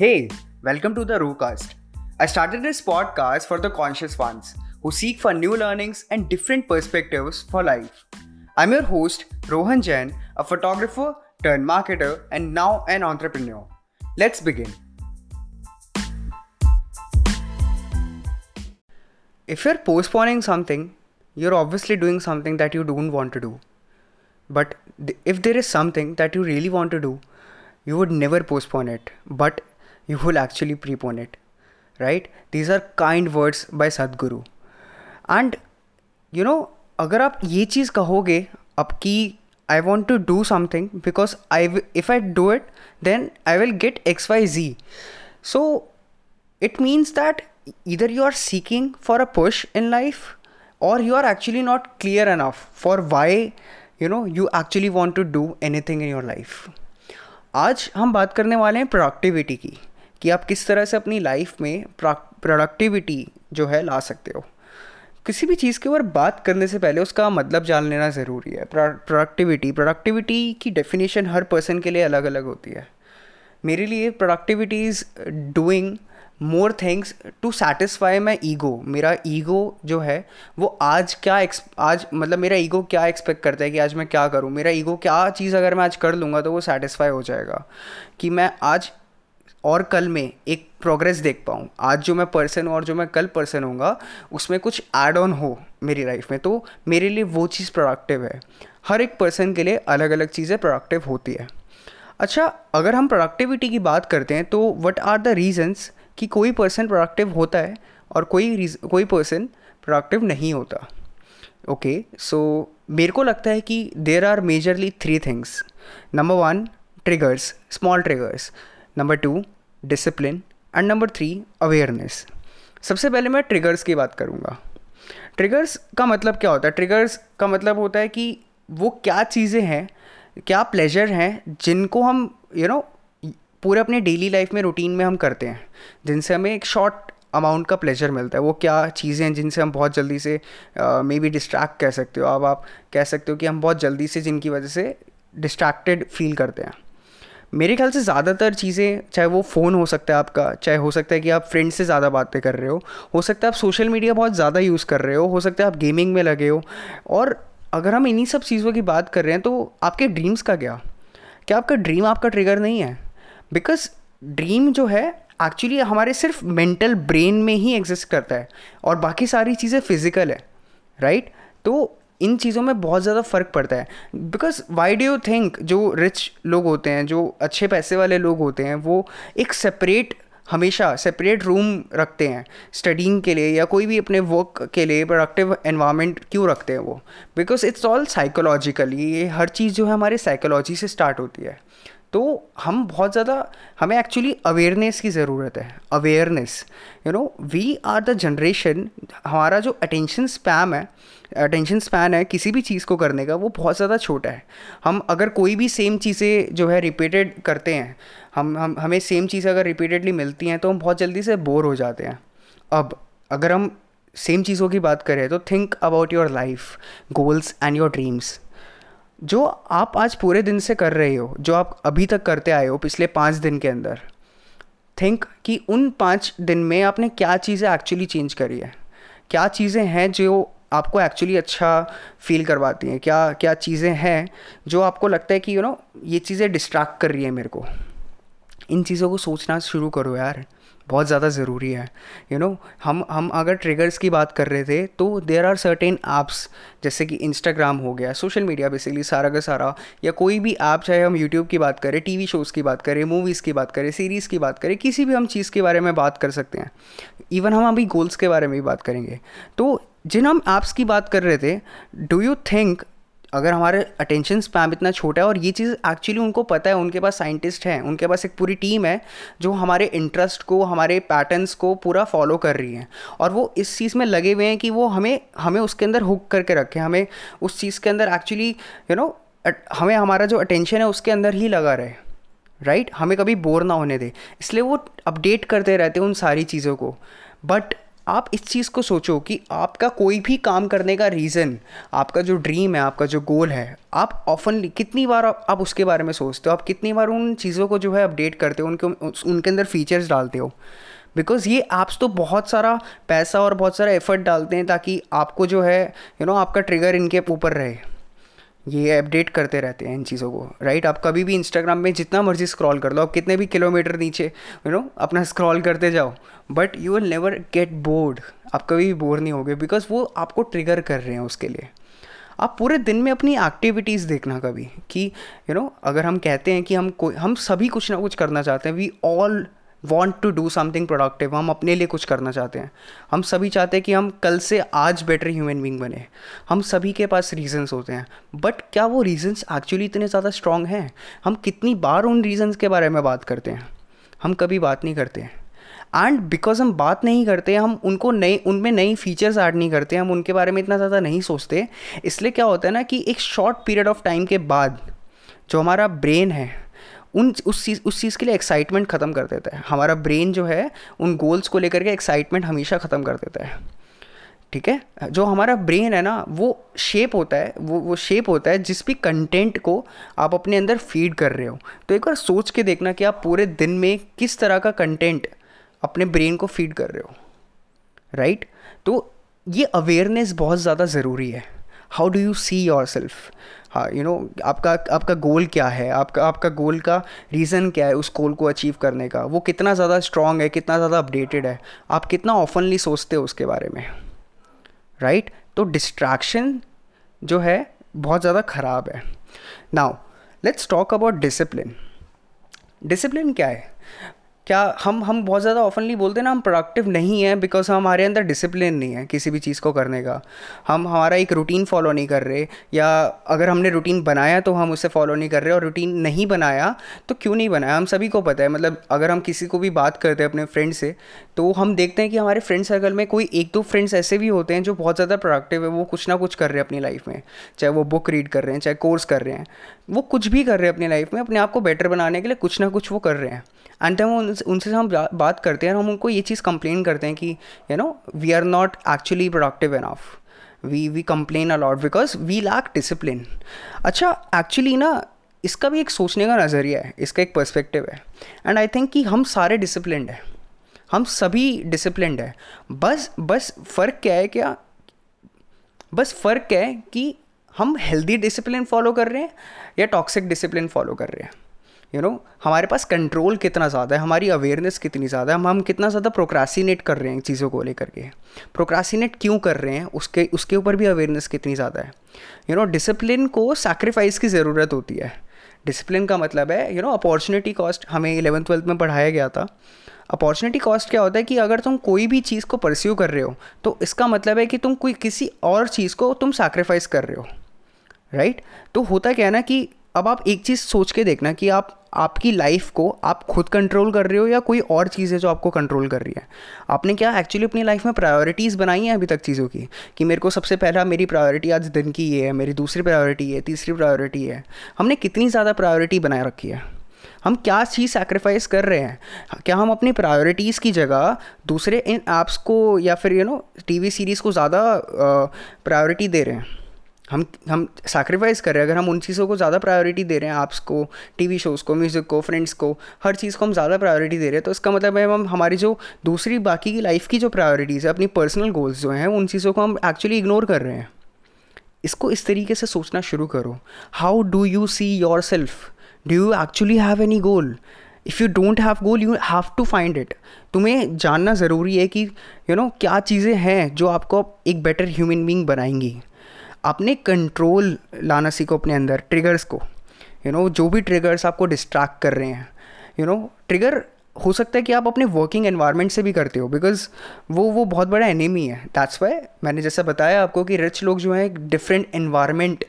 Hey, welcome to the Rucast. I started this podcast for the conscious ones who seek for new learnings and different perspectives for life. I'm your host, Rohan Jain, a photographer turned marketer and now an entrepreneur. Let's begin. If you're postponing something, you're obviously doing something that you don't want to do. But if there is something that you really want to do, you would never postpone it, but you will actually prepone it. Right? These are kind words by Sadhguru. And you know, अगर आप ये चीज़ कहोगे अब कि I want to do something because I if I do it then I will get X Y Z so it means that either you are seeking for a push in life or you are actually not clear enough for why you know you actually want to do anything in your life आज हम बात करने वाले हैं productivity की कि आप किस तरह से अपनी लाइफ में प्रोडक्टिविटी जो है ला सकते हो। किसी भी चीज़ के ऊपर बात करने से पहले उसका मतलब जान लेना ज़रूरी है। प्रोडक्टिविटी प्रोडक्टिविटी की डेफिनेशन हर पर्सन के लिए अलग अलग होती है। मेरे लिए productivity is doing more things to satisfy my ego मेरा ईगो जो है, वो आज क्या आज मतलब मेरा ईगो क्या एक्सपेक्ट करता है कि आज मैं क्या करूँ? मेरा ईगो क्या चीज़ अगर मैं आज कर लूँगा तो वो सेटिस्फाई हो जाएगा। कि मैं आज और कल में एक प्रोग्रेस देख पाऊँ। आज जो मैं पर्सन हूँ और जो मैं कल पर्सन होऊँगा, उसमें कुछ एड ऑन हो मेरी लाइफ में तो मेरे लिए वो चीज़ प्रोडक्टिव है। हर एक पर्सन के लिए अलग अलग चीज़ें प्रोडक्टिव होती है। अच्छा अगर हम प्रोडक्टिविटी की बात करते हैं तो वट आर द रीजन्स कि कोई पर्सन प्रोडक्टिव होता है और कोई कोई पर्सन प्रोडक्टिव नहीं होता? ओके सो मेरे को लगता है कि there are majorly three things number one triggers small triggers number two discipline and number three awareness सबसे पहले मैं ट्रिगर्स की बात करूँगा। ट्रिगर्स का मतलब क्या होता है? ट्रिगर्स का मतलब होता है कि वो क्या चीज़ें हैं क्या प्लेजर हैं जिनको हम यू you नो know, पूरे अपने डेली लाइफ में रूटीन में हम करते हैं। जिनसे हमें एक शॉर्ट अमाउंट का प्लेजर मिलता है। वो क्या चीज़ें हैं जिनसे हम बहुत जल्दी से मे बी डिस्ट्रैक्ट कह सकते हो अब आप कह सकते हो कि हम बहुत जल्दी से जिनकी वजह से डिस्ट्रैक्टेड फील करते हैं। मेरे ख्याल से ज़्यादातर चीज़ें, चाहे वो फ़ोन हो सकता है आपका, चाहे हो सकता है कि आप फ्रेंड से ज़्यादा बातें कर रहे हो हो सकता है आप सोशल मीडिया बहुत ज़्यादा यूज़ कर रहे हो हो सकता है आप गेमिंग में लगे हो। और अगर हम इन्हीं सब चीज़ों की बात कर रहे हैं तो आपके ड्रीम्स का क्या? क्या आपका ड्रीम आपका ट्रिगर नहीं है? बिकॉज़ ड्रीम जो है एक्चुअली हमारे सिर्फ़ मेंटल ब्रेन में ही एग्जिस्ट करता है, और बाकी सारी चीज़ें फ़िज़िकल है राइट right? तो इन चीज़ों में बहुत ज़्यादा फ़र्क पड़ता है। Because why do you think जो रिच लोग होते हैं, जो अच्छे पैसे वाले लोग होते हैं, वो एक सेपरेट हमेशा सेपरेट रूम रखते हैं स्टडिंग के लिए या कोई भी अपने वर्क के लिए प्रोडक्टिव एनवायरनमेंट क्यों रखते हैं वो? बिकॉज़ इट्स ऑल साइकोलॉजिकली ये हर चीज़ जो है हमारे साइकोलॉजी से स्टार्ट होती है। तो हम बहुत ज़्यादा, हमें एक्चुअली अवेयरनेस की ज़रूरत है awareness you know we are the generation हमारा जो अटेंशन स्पैम है अटेंशन स्पैन है किसी भी चीज़ को करने का, वो बहुत ज़्यादा छोटा है. हम अगर कोई भी सेम चीज़ें जो है रिपीटेड करते हैं, हम हम, हमें सेम चीज़ अगर रिपीटेडली मिलती हैं तो हम बहुत जल्दी से बोर हो जाते हैं. अब, अगर हम सेम चीज़ों की बात करें तो think about your life goals and your dreams जो आप आज पूरे दिन से कर रहे हो जो आप अभी तक करते आए हो पिछले पाँच दिन के अंदर थिंक कि उन पाँच दिन में आपने क्या चीज़ें एक्चुअली चेंज करी है? क्या चीज़ें हैं जो आपको एक्चुअली अच्छा फील करवाती हैं? क्या क्या चीज़ें हैं जो आपको लगता है कि यू you नो know, ये चीज़ें डिस्ट्रैक्ट कर रही है मेरे को? इन चीज़ों को सोचना शुरू करो यार। बहुत ज़्यादा ज़रूरी है। यू you नो know, हम हम अगर ट्रिगर्स की बात कर रहे थे तो देर आर सर्टेन ऐप्स जैसे कि इंस्टाग्राम हो गया सोशल मीडिया बेसिकली सारा का सारा या कोई भी ऐप चाहे हम यूट्यूब की बात करें टीवी शोज़ की बात करें मूवीज़ की बात करें सीरीज़ की बात करें किसी भी हम चीज़ के बारे में बात कर सकते हैं। इवन हम अभी गोल्स के बारे में भी बात करेंगे। तो जिन हम ऐप्स की बात कर रहे थे डू यू थिंक अगर हमारे अटेंशन स्पैम इतना छोटा है और ये चीज़ एक्चुअली उनको पता है, उनके पास साइंटिस्ट हैं, उनके पास एक पूरी टीम है जो हमारे इंटरेस्ट को, हमारे पैटर्न्स को पूरा फॉलो कर रही है। और वो इस चीज़ में लगे हुए हैं कि वो हमें हमें उसके अंदर हुक करके रखें, हमें उस चीज़ के अंदर एक्चुअली यू नो हमें हमारा जो अटेंशन है उसके अंदर ही लगा रहे राइट right? हमें कभी बोर ना होने दे। इसलिए वो अपडेट करते रहते हैं उन सारी चीज़ों को। बट आप इस चीज़ को सोचो कि आपका कोई भी काम करने का रीज़न आपका जो ड्रीम है आपका जो गोल है आप ऑफनली कितनी बार आप, आप उसके बारे में सोचते हो? आप कितनी बार उन चीज़ों को जो है अपडेट करते हो? उनके उनके अंदर फीचर्स डालते हो? बिकॉज़ ये ऐप्स तो बहुत सारा पैसा और बहुत सारा एफर्ट डालते हैं ताकि आपको जो है यू you नो know, आपका ट्रिगर इनके ऊपर रहे। ये अपडेट करते रहते हैं इन चीज़ों को राइट आप कभी भी इंस्टाग्राम में जितना मर्ज़ी स्क्रॉल कर लो आप कितने भी किलोमीटर नीचे यू नो अपना स्क्रॉल करते जाओ but you will never get bored आप कभी भी बोर नहीं होगे बिकॉज़ वो आपको ट्रिगर कर रहे हैं उसके लिए। आप पूरे दिन में अपनी एक्टिविटीज़ देखना कभी कि यू you नो know, अगर हम कहते हैं कि हम कोई हम सभी कुछ ना कुछ करना चाहते हैं we all want to do something productive हम अपने लिए कुछ करना चाहते हैं। हम सभी चाहते हैं कि हम कल से आज बेटर ह्यूमन बींग बने। हम सभी के पास रीजंस होते हैं। बट क्या वो रीजंस एक्चुअली इतने ज़्यादा स्ट्रॉन्ग हैं? हम कितनी बार उन रीजंस के बारे में बात करते हैं? हम कभी बात नहीं करते। हैं एंड बिकॉज़ हम बात नहीं करते, हम उनको नए, उनमें नई फीचर्स ऐड नहीं करते, हम उनके बारे में इतना ज़्यादा नहीं सोचते। इसलिए क्या होता है ना कि एक शॉर्ट पीरियड ऑफ़ टाइम के बाद जो हमारा ब्रेन है उन उस चीज़ उस चीज़ के लिए एक्साइटमेंट ख़त्म कर देता है। हमारा ब्रेन जो है, उन गोल्स को लेकर के एक्साइटमेंट हमेशा ख़त्म कर देता है। ठीक है? जो हमारा ब्रेन है ना, वो शेप होता है, वो वो शेप होता है जिस भी कंटेंट को आप अपने अंदर फ़ीड कर रहे हो। तो एक बार सोच के देखना कि आप पूरे दिन में किस तरह का कंटेंट अपने ब्रेन को फ़ीड कर रहे हो। राइट तो ये अवेयरनेस बहुत ज़्यादा ज़रूरी है। How do you see yourself हाँ यू नो आपका आपका गोल क्या है? आपका आपका गोल का रीज़न क्या है उस गोल को अचीव करने का? वो कितना ज़्यादा स्ट्रॉन्ग है, कितना ज़्यादा अपडेटेड है? आप कितना ऑफनली सोचते हो उसके बारे में? Right right? तो डिस्ट्रैक्शन जो है, बहुत ज़्यादा ख़राब है। Now let's talk about discipline discipline क्या है? क्या हम हम बहुत ज़्यादा ऑफनली बोलते हैं ना, हम प्रोडक्टिव नहीं हैं बिकॉज़ हमारे अंदर डिसिप्लिन नहीं है किसी भी चीज़ को करने का। हम, हमारा एक रूटीन फॉलो नहीं कर रहे, या अगर हमने रूटीन बनाया तो हम उसे फॉलो नहीं कर रहे, और रूटीन नहीं बनाया तो क्यों नहीं बनाया? हम सभी को पता है मतलब अगर हम किसी को भी बात करते हैं अपने फ्रेंड से तो हम देखते हैं कि हमारे फ्रेंड सर्कल में कोई एक दो फ्रेंड्स ऐसे भी होते हैं जो बहुत ज़्यादा प्रोडक्टिव है, वो कुछ ना कुछ कर रहे हैं अपनी लाइफ में। चाहे वो बुक रीड कर रहे हैं, चाहे कोर्स कर रहे हैं, वो कुछ भी कर रहे हैं अपनी लाइफ में, अपने आप को बेटर बनाने के लिए कुछ ना कुछ वो कर रहे हैं। एंड हम उनसे हम बात करते हैं और हम उनको ये चीज़ कंप्लेन करते हैं कि you know we are not actually productive enough we we complain a lot because we lack discipline अच्छा एक्चुअली ना, इसका भी एक सोचने का नज़रिया है, इसका एक पर्सपेक्टिव है। एंड आई थिंक कि हम सारे डिसिप्लिन हैं। हम सभी डिसिप्लिन हैं। बस बस फ़र्क क्या है क्या? बस फ़र्क है कि हम हेल्दी डिसिप्लिन फॉलो कर रहे हैं या टॉक्सिक डिसिप्लिन फॉलो कर रहे हैं? यू नो हमारे पास कंट्रोल कितना ज़्यादा है, हमारी अवेयरनेस कितनी ज़्यादा है, हम हम कितना ज़्यादा प्रोक्रासिनेट कर रहे हैं चीज़ों को लेकर के। प्रोक्रासिनेट क्यों कर रहे हैं? उसके उसके ऊपर भी अवेयरनेस कितनी ज़्यादा है। यू नो डिसिप्लिन को सैक्रिफाइस की ज़रूरत होती है। डिसिप्लिन का मतलब है यू नो अपॉर्चुनिटी कॉस्ट हमें इलेवन ट्वेल्थ में पढ़ाया गया था। अपॉर्चुनिटी कॉस्ट क्या होता है कि अगर तुम कोई भी चीज़ को परस्यू कर रहे हो तो इसका मतलब है कि तुम कोई किसी और चीज़ को तुम सैक्रिफाइस कर रहे हो। Right right? तो होता क्या है ना कि अब आप एक चीज़ सोच के देखना कि आप, आपकी लाइफ को आप खुद कंट्रोल कर रहे हो या कोई और चीज़ है जो आपको कंट्रोल कर रही है? आपने क्या एक्चुअली अपनी लाइफ में प्रायोरिटीज़ बनाई हैं अभी तक चीज़ों की? कि मेरे को सबसे पहला मेरी प्रायोरिटी आज दिन की ये है, मेरी दूसरी प्रायोरिटी है तीसरी प्रायोरिटी है। हमने कितनी ज़्यादा प्रायोरिटी बनाए रखी है? हम क्या चीज़ सेक्रीफाइस कर रहे हैं? क्या हम अपनी प्रायोरिटीज़ की जगह दूसरे इन ऐप्स को या फिर यू नो टीवी सीरीज़ को ज़्यादा प्रायोरिटी दे रहे हैं? हम हम सैक्रिफाइस कर रहे हैं। अगर हम उन चीज़ों को ज़्यादा प्रायोरिटी दे रहे हैं ऐप्स को टीवी शोज़ को म्यूज़िक को फ्रेंड्स को हर चीज़ को हम ज़्यादा प्रायोरिटी दे रहे हैं तो इसका मतलब है हम हमारी जो दूसरी बाकी की लाइफ की जो प्रायोरिटीज़ है अपनी पर्सनल गोल्स जो हैं उन चीज़ों को हम एक्चुअली इग्नोर कर रहे हैं। इसको इस तरीके से सोचना शुरू करो। How do you see yourself do you actually have any goal if you don't have goal you have to find it तुम्हें जानना ज़रूरी है कि यू you नो know, क्या चीज़ें हैं जो आपको एक बेटर ह्यूमन बींग बनाएँगी। अपने कंट्रोल लाना सीखो अपने अंदर ट्रिगर्स को यू you नो know, जो भी ट्रिगर्स आपको डिस्ट्रैक्ट कर रहे हैं यू नो ट्रिगर हो सकता है कि आप अपने वर्किंग एनवायरनमेंट से भी करते हो बिकॉज़ वो वो बहुत बड़ा एनिमी है। दैट्स वाई मैंने जैसा बताया आपको कि रिच लोग जो हैं डिफरेंट एनवायरनमेंट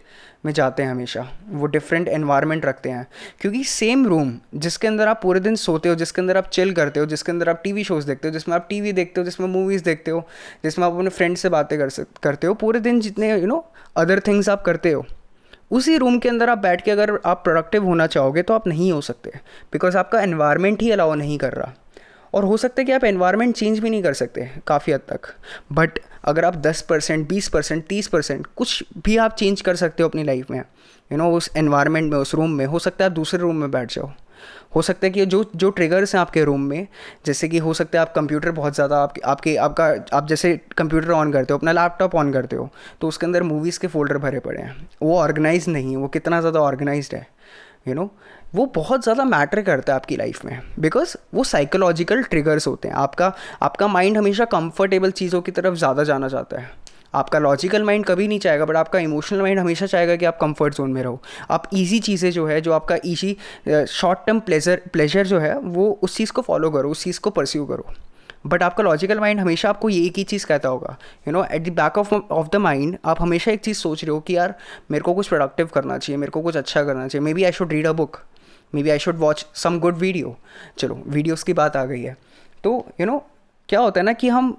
में जाते हैं हमेशा। वो डिफरेंट एनवायरनमेंट रखते हैं। क्योंकि सेम रूम जिसके अंदर आप पूरे दिन सोते हो, जिसके अंदर आप चिल करते हो, जिसके अंदर आप टीवी शोज़ देखते हो, जिसमें आप टीवी देखते हो, जिसमें मूवीज़ देखते हो, जिसमें आप अपने फ्रेंड से बातें कर सक, करते हो, पूरे दिन जितने यू नो अदर थिंग्स आप करते हो, उसी रूम के अंदर आप बैठ के अगर आप प्रोडक्टिव होना चाहोगे तो आप नहीं हो सकते। बिकॉज़ आपका एनवायरनमेंट ही अलाउ नहीं कर रहा। और हो सकता है कि आप एनवायरनमेंट चेंज भी नहीं कर सकते, काफ़ी हद तक। बट अगर आप 10 परसेंट बीस परसेंट तीस परसेंट कुछ भी आप चेंज कर सकते हो अपनी लाइफ में यू you नो know, उस एनवायरनमेंट में उस रूम में हो सकता है आप दूसरे रूम में बैठ जाओ हो सकता है कि जो जो ट्रिगर्स हैं आपके रूम में जैसे कि हो सकता है आप कंप्यूटर बहुत ज़्यादा आपके आपके आपका आप जैसे कंप्यूटर ऑन करते हो अपना लैपटॉप ऑन करते हो तो उसके अंदर मूवीज़ के फोल्डर भरे पड़े हैं वो ऑर्गेनाइज नहीं है वो कितना ज़्यादा ऑर्गेनाइज है यू you नो know? वो बहुत ज़्यादा मैटर करता है आपकी लाइफ में बिकॉज़ वो साइकोलॉजिकल ट्रिगर्स होते हैं। आपका आपका माइंड हमेशा कंफर्टेबल चीज़ों की तरफ़ ज़्यादा जाना चाहता है। आपका लॉजिकल माइंड कभी नहीं चाहेगा बट आपका इमोशनल माइंड हमेशा चाहेगा कि आप कंफर्ट जोन में रहो। आप इजी चीज़ें जो है, जो आपका easy short term pleasure pleasure जो है, वो उस चीज़ को फॉलो करो, उस चीज़ को परस्यू करो। बट आपका लॉजिकल माइंड हमेशा आपको ये एक ही चीज़ कहता होगा you know at the back of of the mind आप हमेशा एक चीज़ सोच रहे हो कि यार, मेरे को कुछ प्रोडक्टिव करना चाहिए, मेरे को कुछ अच्छा करना चाहिए maybe I should read a book maybe I should watch some good video चलो वीडियोज़ की बात आ गई है। तो यू you नो know, क्या होता है ना कि हम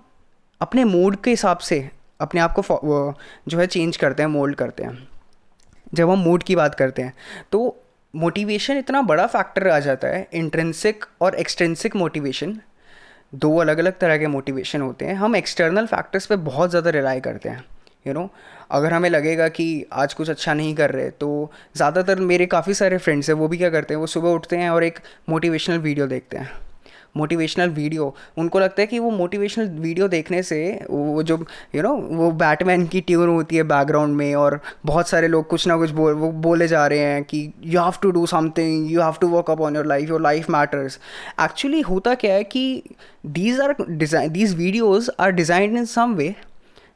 अपने मूड के हिसाब से अपने आप को जो है चेंज करते हैं मोल्ड करते हैं। जब हम मूड की बात करते हैं तो मोटिवेशन इतना बड़ा फैक्टर आ जाता है इंट्रेंसिक और एक्सटेंसिक मोटिवेशन दो अलग अलग तरह के मोटिवेशन होते हैं। हम एक्सटर्नल फैक्टर्स पे बहुत ज़्यादा रिलाई करते हैं। You you know know? अगर हमें लगेगा कि आज कुछ अच्छा नहीं कर रहे तो ज़्यादातर मेरे काफ़ी सारे फ्रेंड्स हैं वो भी क्या करते हैं वो सुबह उठते हैं और एक मोटिवेशनल वीडियो देखते हैं मोटिवेशनल वीडियो उनको लगता है कि वो मोटिवेशनल वीडियो देखने से वो जो यू you नो know, वो बैटमैन की ट्यून होती है बैकग्राउंड में और बहुत सारे लोग कुछ ना कुछ बोल वो बोले जा रहे हैं कि you have to do something you have to work up on your life your life matters actually होता क्या है कि these are design these videos are designed in some way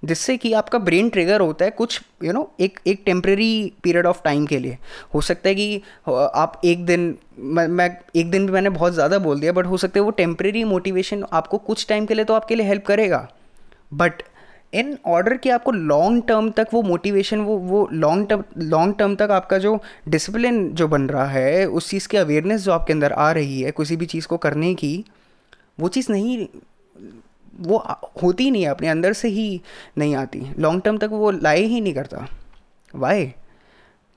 जिससे कि आपका ब्रेन ट्रिगर होता है कुछ यू you नो know, एक एक टेम्प्रेरी पीरियड ऑफ़ टाइम के लिए। हो सकता है कि आप एक दिन मैं, मैं एक दिन भी मैंने बहुत ज़्यादा बोल दिया बट हो सकता है वो टेम्प्रेरी मोटिवेशन आपको कुछ टाइम के लिए तो आपके लिए हेल्प करेगा। बट इन ऑर्डर कि आपको लॉन्ग टर्म तक वो मोटिवेशन वो वो लॉन्ग टर्म लॉन्ग टर्म तक आपका जो डिसिप्लिन जो बन रहा है उस चीज़ की अवेयरनेस जो आपके अंदर आ रही है किसी भी चीज़ को करने की वो चीज़ नहीं वो होती नहीं है, अपने अंदर से ही नहीं आती लॉन्ग टर्म तक वो लाए ही नहीं करता। वाई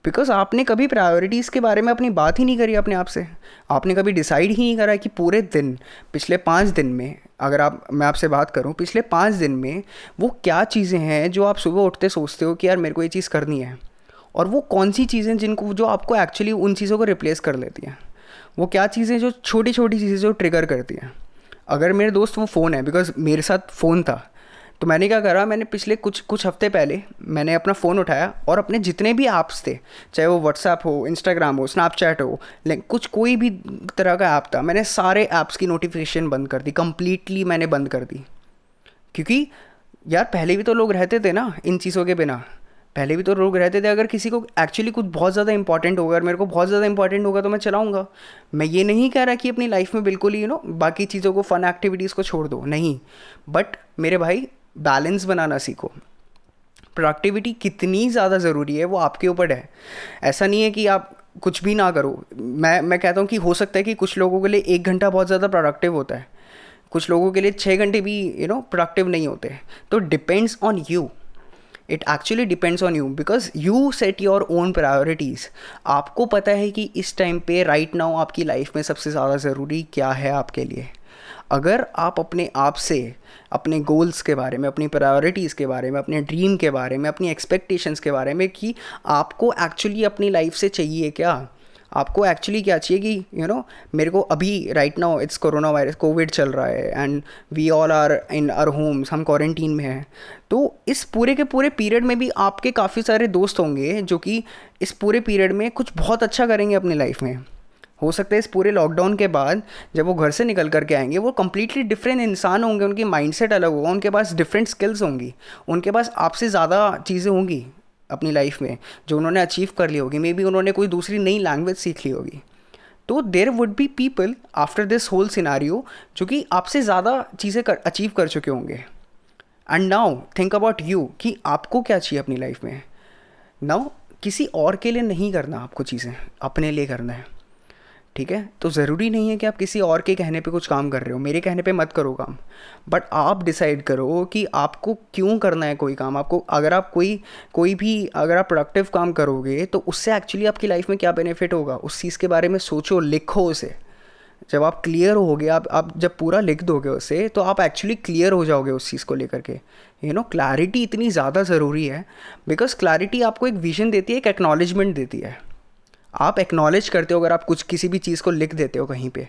बिकॉज़ आपने कभी प्रायोरिटीज़ के बारे में अपनी बात ही नहीं करी अपने आप से। आपने कभी डिसाइड ही नहीं करा कि पूरे दिन, पिछले पाँच दिन में, अगर आप, मैं आपसे बात करूँ, पिछले पाँच दिन में वो क्या चीज़ें हैं जो आप सुबह उठते सोचते हो कि यार मेरे को ये चीज़ करनी है? और वो कौन सी चीज़ें जिनको, जो आपको एक्चुअली उन चीज़ों को रिप्लेस कर लेती हैं? वो क्या चीज़ें जो छोटी छोटी चीज़ें जो ट्रिगर करती हैं? अगर मेरे दोस्त वो फ़ोन है बिकॉज़ मेरे साथ फ़ोन था तो मैंने क्या करा, मैंने पिछले कुछ कुछ हफ़्ते पहले मैंने अपना फ़ोन उठाया और अपने जितने भी ऐप्स थे, चाहे वो व्हाट्सएप हो इंस्टाग्राम हो स्नैपचैट हो कुछ कोई भी तरह का ऐप था, मैंने सारे ऐप्स की नोटिफिकेशन बंद कर दी कम्प्लीटली मैंने बंद कर दी। क्योंकि यार, पहले भी तो लोग रहते थे ना इन चीज़ों के बिना। पहले भी तो लोग रहते थे, अगर किसी को एक्चुअली कुछ बहुत ज़्यादा इंपॉर्टेंट होगा अगर मेरे को बहुत ज़्यादा इंपॉर्टेंट होगा तो मैं चलाऊँगा। मैं ये नहीं कह रहा कि अपनी लाइफ में बिल्कुल ही यू नो बाकी चीज़ों को फ़न एक्टिविटीज़ को छोड़ दो, नहीं। बट मेरे भाई बैलेंस बनाना सीखो। प्रोडक्टिविटी कितनी ज़्यादा ज़रूरी है, वो आपके ऊपर है। ऐसा नहीं है कि आप कुछ भी ना करो। मैं मैं कहता हूँ कि हो सकता है कि कुछ लोगों के लिए एक घंटा बहुत ज़्यादा प्रोडक्टिव होता है। कुछ लोगों के लिए छः घंटे भी यू नो प्रोडक्टिव नहीं होते। तो depends on you it actually depends on you because you set your own priorities आपको पता है कि इस टाइम पे राइट right नाउ आपकी लाइफ में सबसे ज़्यादा ज़रूरी क्या है आपके लिए? अगर आप अपने आप से, अपने गोल्स के बारे में, अपनी प्रायोरिटीज़ के बारे में, अपने ड्रीम के बारे में, अपनी एक्सपेक्टेशंस के बारे में कि आपको एक्चुअली अपनी लाइफ से चाहिए क्या? आपको एक्चुअली क्या चाहिए कि यू नो मेरे को अभी right now it's corona virus Covid चल रहा है and we all are in our homes हम क्वारंटीन में हैं। तो इस पूरे के पूरे पीरियड में भी आपके काफ़ी सारे दोस्त होंगे जो कि इस पूरे पीरियड में कुछ बहुत अच्छा करेंगे अपनी लाइफ में। हो सकता है इस पूरे लॉकडाउन के बाद जब वो घर से निकल करके आएँगे, वो कम्प्लीटली डिफरेंट इंसान होंगे, उनकी माइंडसेट अलग होगा, उनके पास डिफरेंट स्किल्स होंगी, उनके पास आपसे ज़्यादा चीज़ें होंगी। अपनी लाइफ में, जो उन्होंने अचीव कर ली होगी मे बी उन्होंने कोई दूसरी नई लैंग्वेज सीख ली होगी। तो there would be people after this whole scenario जो कि आपसे ज़्यादा चीज़ें कर अचीव कर चुके होंगे। And now think about you कि आपको क्या चाहिए अपनी लाइफ में? नाउ किसी और के लिए नहीं करना आपको चीज़ें, अपने लिए करना है। ठीक है? तो ज़रूरी नहीं है कि आप किसी और के कहने पे कुछ काम कर रहे हो। मेरे कहने पे मत करो काम। बट आप डिसाइड करो कि आपको क्यों करना है कोई काम? आपको, अगर आप कोई कोई भी, अगर आप प्रोडक्टिव काम करोगे तो उससे एक्चुअली आपकी लाइफ में क्या बेनिफिट होगा? उस चीज़ के बारे में सोचो, लिखो उसे। जब आप क्लियर हो गए आप आप जब पूरा लिख दोगे उसे तो आप एक्चुअली क्लियर हो जाओगे उस चीज़ को लेकर के। यू नो क्लैरिटी इतनी ज़्यादा ज़रूरी है बिकॉज़ क्लैरिटी आपको एक विजन देती है, एक एक्नॉलेजमेंट देती है। आप एक्नॉलेज करते हो अगर आप कुछ किसी भी चीज़ को लिख देते हो कहीं पे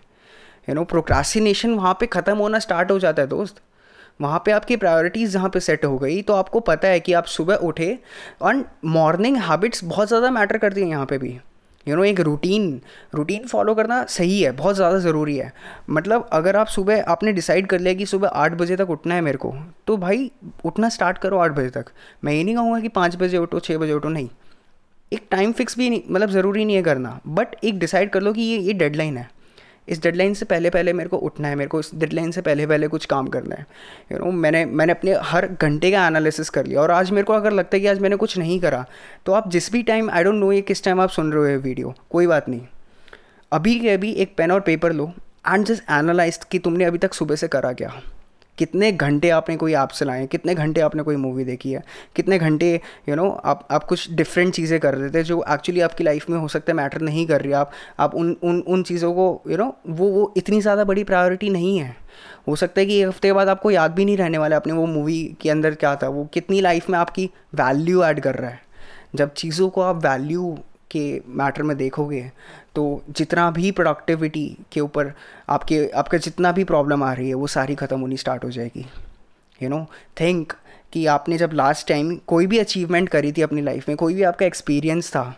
यू नो प्रोक्रासिनेशन वहाँ पे ख़त्म होना स्टार्ट हो जाता है दोस्त। वहाँ पे आपकी प्रायोरिटीज़ जहाँ पे सेट हो गई तो आपको पता है कि आप सुबह उठे और मॉर्निंग हैबिट्स बहुत ज़्यादा मैटर करती हैं यहाँ पे भी। यू you नो know, एक रूटीन रूटीन फॉलो करना सही है बहुत ज़्यादा ज़रूरी है। मतलब अगर आप सुबह आपने डिसाइड कर लिया कि सुबह आठ बजे तक उठना है मेरे को तो भाई उठना स्टार्ट करो आठ बजे तक। मैं ये नहीं कहूँगा कि पाँच बजे उठो छः बजे उठो नहीं। एक टाइम फिक्स भी नहीं मतलब ज़रूरी नहीं है करना बट एक डिसाइड कर लो कि ये ये डेडलाइन है। इस डेडलाइन से पहले पहले मेरे को उठना है मेरे को इस डेडलाइन से पहले पहले कुछ काम करना है। यू you नो know, मैंने मैंने अपने हर घंटे का एनालिसिस कर लिया और आज मेरे को अगर लगता है कि आज मैंने कुछ नहीं करा तो आप जिस भी टाइम आई डोंट नो ये किस टाइम आप सुन रहे हो ये वीडियो कोई बात नहीं। अभी के अभी एक पेन और पेपर लो एंड जस्ट एनालाइज कि तुमने अभी तक सुबह से करा क्या। कितने घंटे आपने कोई ऐप चलाए कितने घंटे आपने कोई मूवी देखी है कितने घंटे यू नो आप आप कुछ डिफरेंट चीज़ें कर रहे थे जो एक्चुअली आपकी लाइफ में हो सकता है मैटर नहीं कर रही आप आप उन उन उन चीज़ों को यू you नो know, वो वो इतनी ज़्यादा बड़ी प्रायोरिटी नहीं है। हो सकता है कि एक हफ़्ते के बाद आपको याद भी नहीं रहने वाला अपने वो मूवी के अंदर क्या था वो कितनी लाइफ में आपकी वैल्यू ऐड कर रहा है। जब चीज़ों को आप वैल्यू के मैटर में देखोगे तो जितना भी प्रोडक्टिविटी के ऊपर आपके, आपका जितना भी प्रॉब्लम आ रही है, वो सारी ख़त्म होनी स्टार्ट हो जाएगी। यू नो थिंक कि आपने जब लास्ट टाइम कोई भी अचीवमेंट करी थी अपनी लाइफ में, कोई भी आपका एक्सपीरियंस था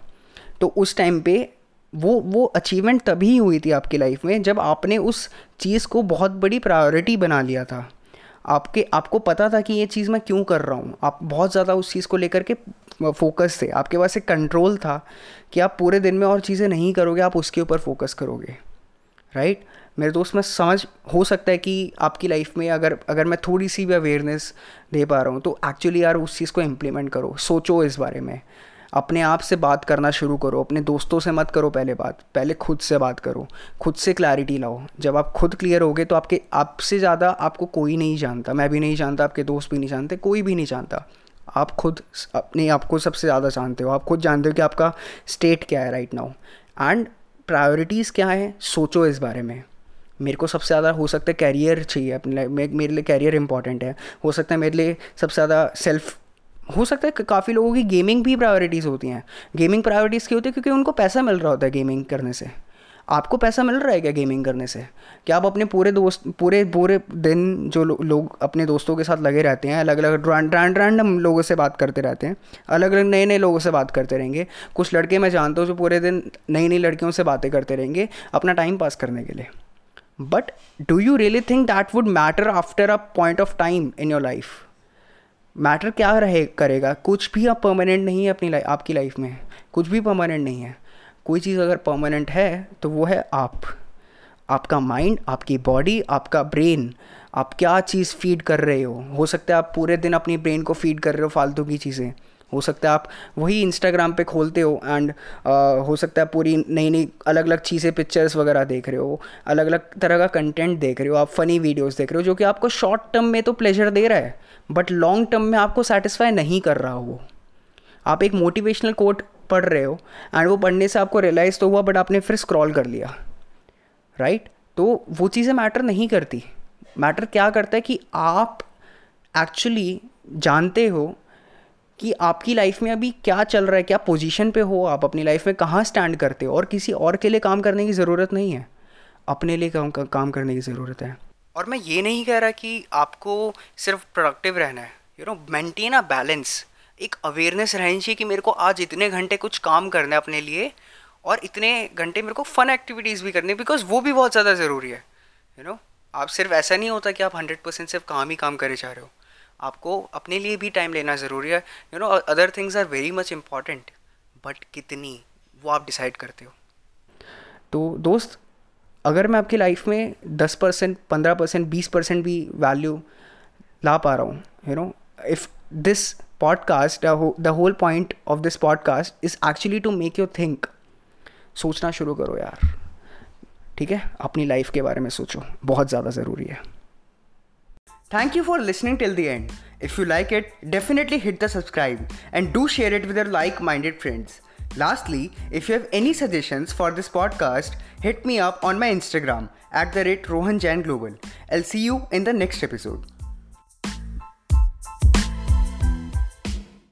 तो उस टाइम पे वो वो अचीवमेंट तभी हुई थी आपकी लाइफ में जब आपने उस चीज़ को बहुत बड़ी प्रायोरिटी बना लिया था। आपके, आपको पता था कि ये चीज़ मैं क्यों कर रहा हूँ? आप बहुत ज़्यादा उस चीज़ को लेकर के फोकस थे। आपके पास एक कंट्रोल था कि आप पूरे दिन में और चीज़ें नहीं करोगे, आप उसके ऊपर फोकस करोगे। Right right? मेरे दोस्त, मैं समझ, हो सकता है कि आपकी लाइफ में अगर अगर मैं थोड़ी सी भी अवेयरनेस दे पा रहा हूँ तो एक्चुअली यार उस चीज़ को इम्प्लीमेंट करो। सोचो इस बारे में। अपने आप से बात करना शुरू करो, अपने दोस्तों से मत करो पहले बात, पहले खुद से बात करो, खुद से क्लैरिटी लाओ। जब आप खुद क्लियर होगे तो आपके, आपसे ज़्यादा आपको कोई नहीं जानता, मैं भी नहीं जानता, आपके दोस्त भी नहीं जानते, कोई भी नहीं जानता। आप खुद अपने आप को सबसे ज़्यादा जानते हो, आप खुद जानते हो कि आपका स्टेट क्या है राइट नाउ एंड प्रायोरिटीज़ क्या है, सोचो इस बारे में। मेरे को सबसे ज़्यादा हो सकता है कैरियर चाहिए अपने लाइफ में, मेरे लिए कैरियर इंपॉर्टेंट है। हो सकता है मेरे लिए सबसे ज़्यादा सेल्फ हो सकता है काफ़ी लोगों की गेमिंग भी प्रायोरिटीज़ होती हैं। गेमिंग प्रायोरिटीज़ क्यों होती है? क्योंकि उनको पैसा मिल रहा होता है गेमिंग करने से। आपको पैसा मिल रहा है क्या गेमिंग करने से? क्या आप अपने पूरे दोस्त पूरे पूरे दिन जो लो, लोग अपने दोस्तों के साथ लगे रहते हैं अलग अलग रैंड रैंडम लोगों से बात करते रहते हैं अलग अलग नए नए लोगों से बात करते रहेंगे। कुछ लड़के मैं जानता हूँ जो पूरे दिन नई नई लड़कियों से बातें करते रहेंगे अपना टाइम पास करने के लिए। But do you really think that would matter after a point of time in your life matter क्या रहे, करेगा? कुछ भी अब परमानेंट नहीं है अपनी लाइफ आपकी लाइफ में। कुछ भी परमानेंट नहीं है। कोई चीज़ अगर परमानेंट है तो वो है आप। आपका माइंड आपकी बॉडी आपका ब्रेन आप क्या चीज़ फ़ीड कर रहे हो? हो सकता है आप पूरे दिन अपनी ब्रेन को फ़ीड कर रहे हो फालतू की चीज़ें। हो सकता है आप वही इंस्टाग्राम पे खोलते हो एंड हो सकता है पूरी नई नई अलग अलग चीज़ें पिक्चर्स वगैरह देख रहे हो। अलग अलग तरह का कंटेंट देख रहे हो। आप फ़नी वीडियोस देख रहे हो, जो कि आपको शॉर्ट टर्म में तो प्लेजर दे रहा है। बट लॉन्ग टर्म में आपको सेटिस्फाई नहीं कर रहा हो आप एक मोटिवेशनल कोट पढ़ रहे हो एंड वो पढ़ने से आपको रियलाइज़ तो हुआ बट आपने फिर स्क्रॉल कर लिया। Right right? तो वो चीज़ें मैटर नहीं करती। मैटर क्या करता है कि आप एक्चुअली जानते हो कि आपकी लाइफ में अभी क्या चल रहा है, क्या पोजीशन पे हो आप, अपनी लाइफ में कहाँ स्टैंड करते हो, और किसी और के लिए काम करने की ज़रूरत नहीं है। अपने लिए काम काम करने की ज़रूरत है। और मैं ये नहीं कह रहा कि आपको सिर्फ़ प्रोडक्टिव रहना है you know maintain a balance एक अवेयरनेस रहनी चाहिए कि मेरे को आज इतने घंटे कुछ काम करना है अपने लिए और इतने घंटे मेरे को फ़न एक्टिविटीज़ भी करनी है बिकॉज़ वो भी बहुत ज़्यादा ज़रूरी है यू नो आप सिर्फ़ ऐसा नहीं होता कि आप हंड्रेड परसेंट सिर्फ़ काम ही काम करे जा रहे हो। आपको अपने लिए भी टाइम लेना ज़रूरी है you know other things are very much important but कितनी वो आप डिसाइड करते हो। तो दोस्त अगर मैं आपकी लाइफ में दस परसेंट, पंद्रह परसेंट, बीस परसेंट भी वैल्यू ला पा रहा हूँ you know if this podcast the whole point of this podcast is actually to make you think सोचना शुरू करो यार। ठीक है? अपनी लाइफ के बारे में सोचो। बहुत ज़्यादा ज़रूरी है। Thank you for listening till the end if you like it definitely hit the subscribe and do share it with like minded friends Lastly, if you have any suggestions for this podcast, hit me up on my Instagram at the rate Rohan Jain Global. I'll see you in the next episode.